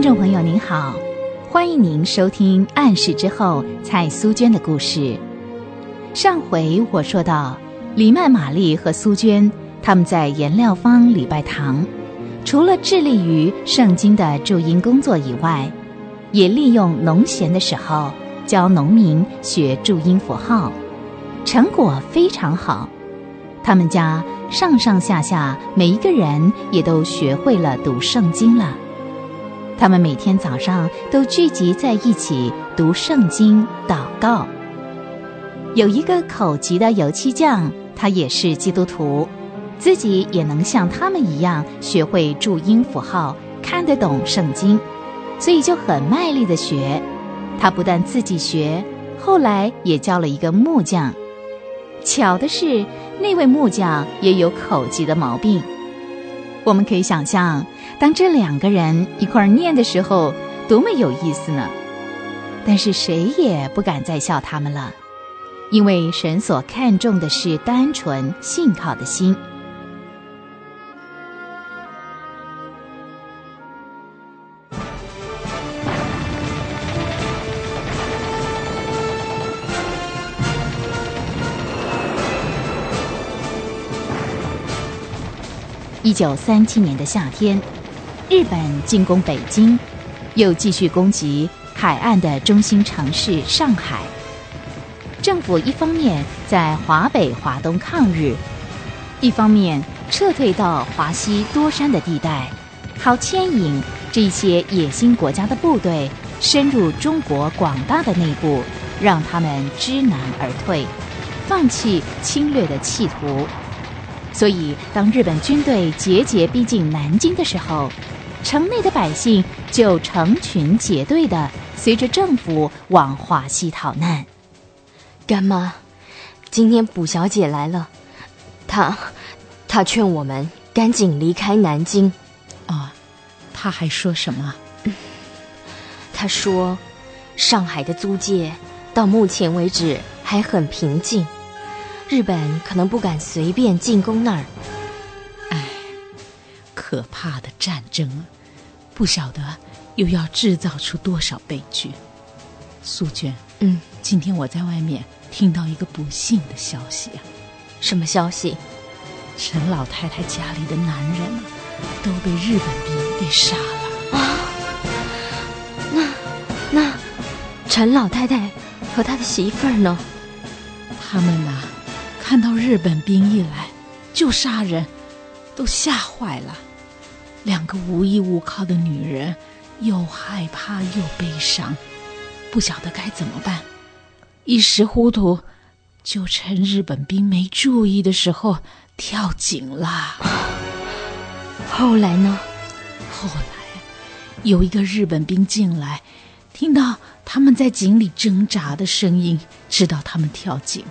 听众朋友您好，欢迎您收听《暗示之后》蔡苏娟的故事。上回我说到，李曼玛丽和苏娟他们在颜料坊礼拜堂，除了致力于圣经的注音工作以外，也利用农闲的时候教农民学注音符号，成果非常好。他们家上上下下每一个人也都学会了读圣经了。他们每天早上都聚集在一起读圣经、祷告。有一个口疾的油漆匠，他也是基督徒，自己也能像他们一样学会注音符号，看得懂圣经，所以就很卖力的学。他不但自己学，后来也教了一个木匠。巧的是，那位木匠也有口疾的毛病。我们可以想象，当这两个人一块儿念的时候，多么有意思呢！但是谁也不敢再笑他们了，因为神所看重的是单纯信靠的心。一九三七年的夏天，日本进攻北京，又继续攻击海岸的中心城市上海。政府一方面在华北、华东抗日，一方面撤退到华西多山的地带，好牵引这些野心国家的部队深入中国广大的内部，让他们知难而退，放弃侵略的企图。所以，当日本军队节节逼近南京的时候，城内的百姓就成群结队的随着政府往华西逃难。干妈，今天卜小姐来了，她，她劝我们赶紧离开南京。哦，她还说什么？她说，上海的租界到目前为止还很平静。日本可能不敢随便进攻那儿。唉，可怕的战争啊，不晓得又要制造出多少悲剧。素娟，嗯，今天我在外面听到一个不幸的消息啊。什么消息？陈老太太家里的男人都被日本兵给杀了啊！那那陈老太太和他的媳妇儿呢？他们呐？看到日本兵一来，就杀人，都吓坏了。两个无依无靠的女人，又害怕又悲伤，不晓得该怎么办。一时糊涂，就趁日本兵没注意的时候跳井了。后来呢？后来，有一个日本兵进来，听到他们在井里挣扎的声音，知道他们跳井。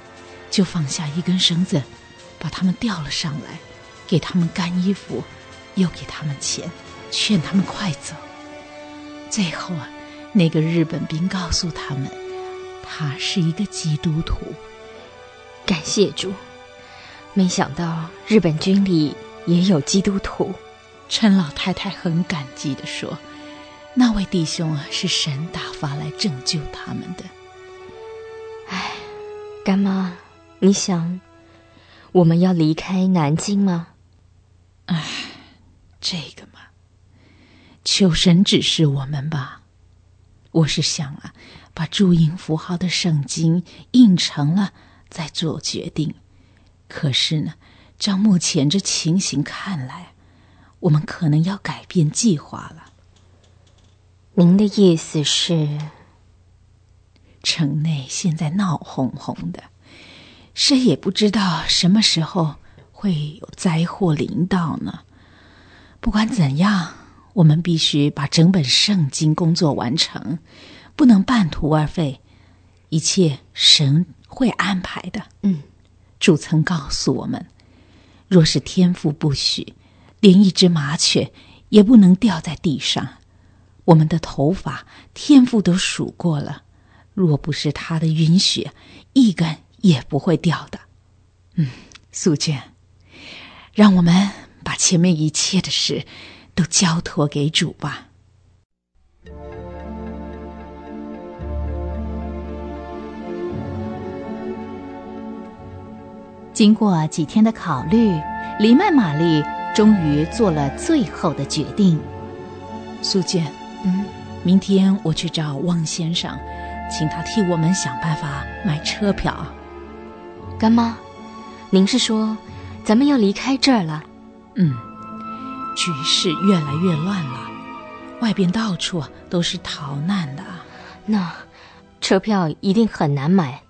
就放下一根绳子，把他们吊了上来，给他们干衣服，又给他们钱，劝他们快走。最后啊，那个日本兵告诉他们，他是一个基督徒。感谢主，没想到日本军里也有基督徒。陈老太太很感激地说：“那位弟兄啊，是神打发来拯救他们的。”哎，干妈。你想，我们要离开南京吗？唉，这个嘛，求神指示我们吧。我是想啊，把注音符号的圣经印成了再做决定。可是呢，照目前这情形看来，我们可能要改变计划了。您的意思是，城内现在闹哄哄的。谁也不知道什么时候会有灾祸临到呢。不管怎样，我们必须把整本圣经工作完成，不能半途而废。一切神会安排的。嗯，主曾告诉我们：若是天父不许，连一只麻雀也不能掉在地上。我们的头发，天父都数过了，若不是他的允许，一根。也不会掉的，嗯，素娟，让我们把前面一切的事都交托给主吧。经过几天的考虑黎麦玛丽终于做了最后的决定。苏建嗯？明天我去找汪先生请他替我们想办法买车票。干妈您是说咱们要离开这儿了？嗯，局势越来越乱了，外边到处都是逃难的，那车票一定很难买。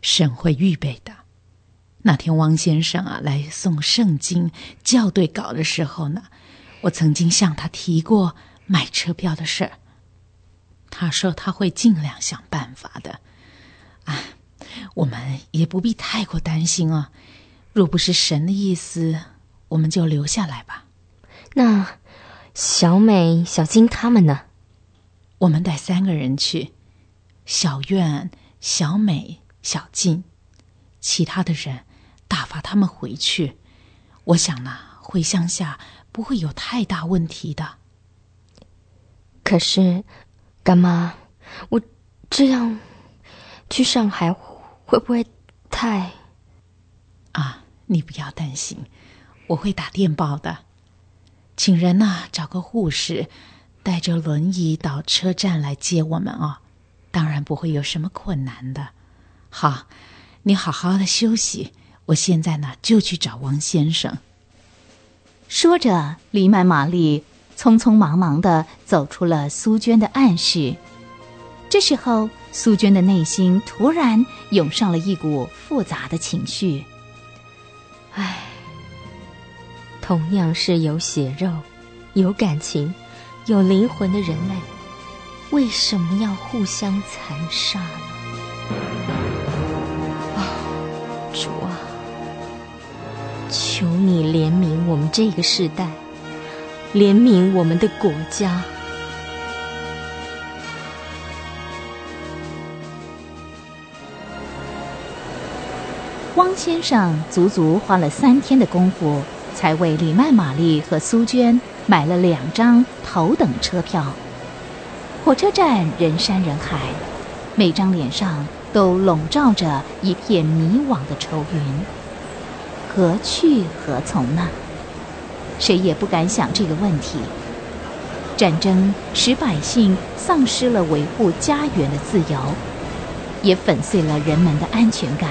神会预备的。那天汪先生啊来送圣经校对稿的时候呢，我曾经向他提过买车票的事儿。他说他会尽量想办法的。啊，我们也不必太过担心啊。若不是神的意思，我们就留下来吧。那小美、小金他们呢？我们带三个人去，小苑、小美、小金，其他的人打发他们回去。我想呢，回乡下不会有太大问题的。可是，干妈，我这样去上海会不会太……啊，你不要担心，我会打电报的，请人呐找个护士，带着轮椅到车站来接我们哦。当然不会有什么困难的。好，你好好的休息，我现在呢就去找王先生。说着，黎曼玛丽匆匆忙忙的走出了苏娟的暗室。这时候，苏娟的内心突然涌上了一股复杂的情绪。唉，同样是有血肉、有感情、有灵魂的人类，为什么要互相残杀呢？啊，主啊，求你怜悯我们这个时代，怜悯我们的国家。汪先生足足花了三天的功夫，才为李曼玛丽和苏娟买了两张头等车票。火车站人山人海，每张脸上都笼罩着一片迷惘的愁云。何去何从呢？谁也不敢想这个问题。战争使百姓丧失了维护家园的自由，也粉碎了人们的安全感。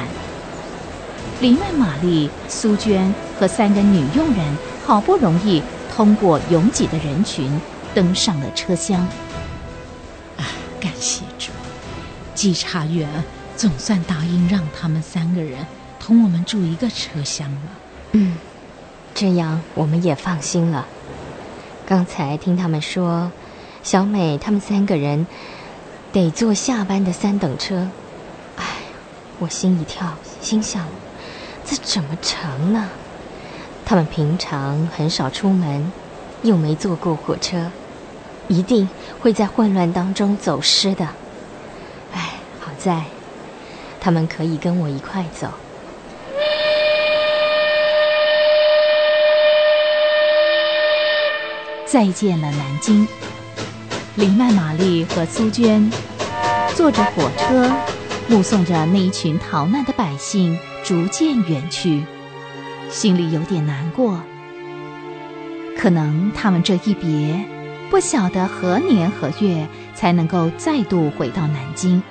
黎曼玛丽、苏娟和三个女佣人好不容易通过拥挤的人群，登上了车厢。啊，感谢主！稽查员总算答应让他们三个人同我们住一个车厢了。嗯，这样我们也放心了。刚才听他们说，小美他们三个人得坐下班的三等车。哎，我心一跳，心想。这怎么成呢？他们平常很少出门，又没坐过火车，一定会在混乱当中走失的。哎，好在他们可以跟我一块走。再见了，南京。林曼玛丽和苏娟坐着火车，目送着那一群逃难的百姓。逐渐远去，心里有点难过。可能他们这一别，不晓得何年何月才能够再度回到南京。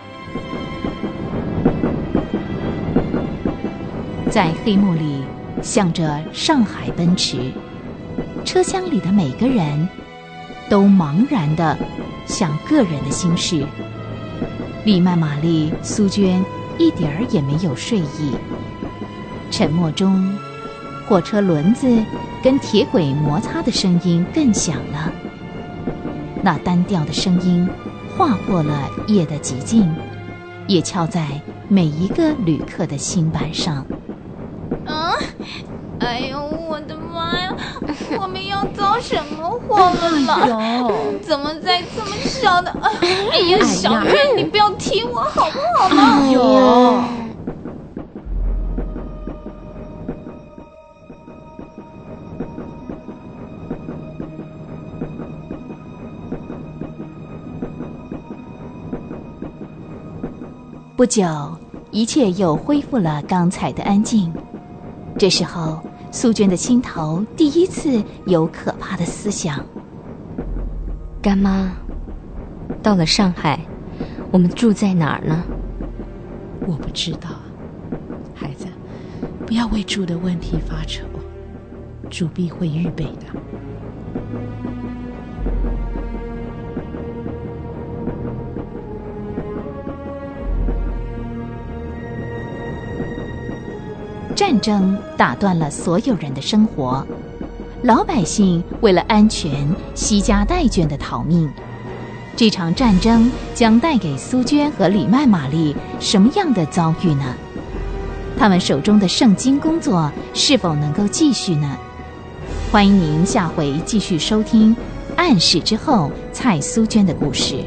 在黑幕里，向着上海奔驰，车厢里的每个人都茫然的想个人的心事。丽曼、玛丽、苏娟一点儿也没有睡意。沉默中，火车轮子跟铁轨摩擦的声音更响了。那单调的声音划破了夜的寂静，也敲在每一个旅客的心板上。啊！哎呦，我的妈呀！我们要遭什么祸了？怎么在这么小的……哎呀，小月，你不要踢我好不好嘛？哎呦！不久，一切又恢复了刚才的安静。这时候，苏娟的心头第一次有可怕的思想。干妈，到了上海，我们住在哪儿呢？我不知道，孩子，不要为住的问题发愁，主必会预备的。争打断了所有人的生活，老百姓为了安全，惜家带眷的逃命。这场战争将带给苏娟和李曼玛丽什么样的遭遇呢？他们手中的圣经工作是否能够继续呢？欢迎您下回继续收听《暗示之后》蔡苏娟的故事。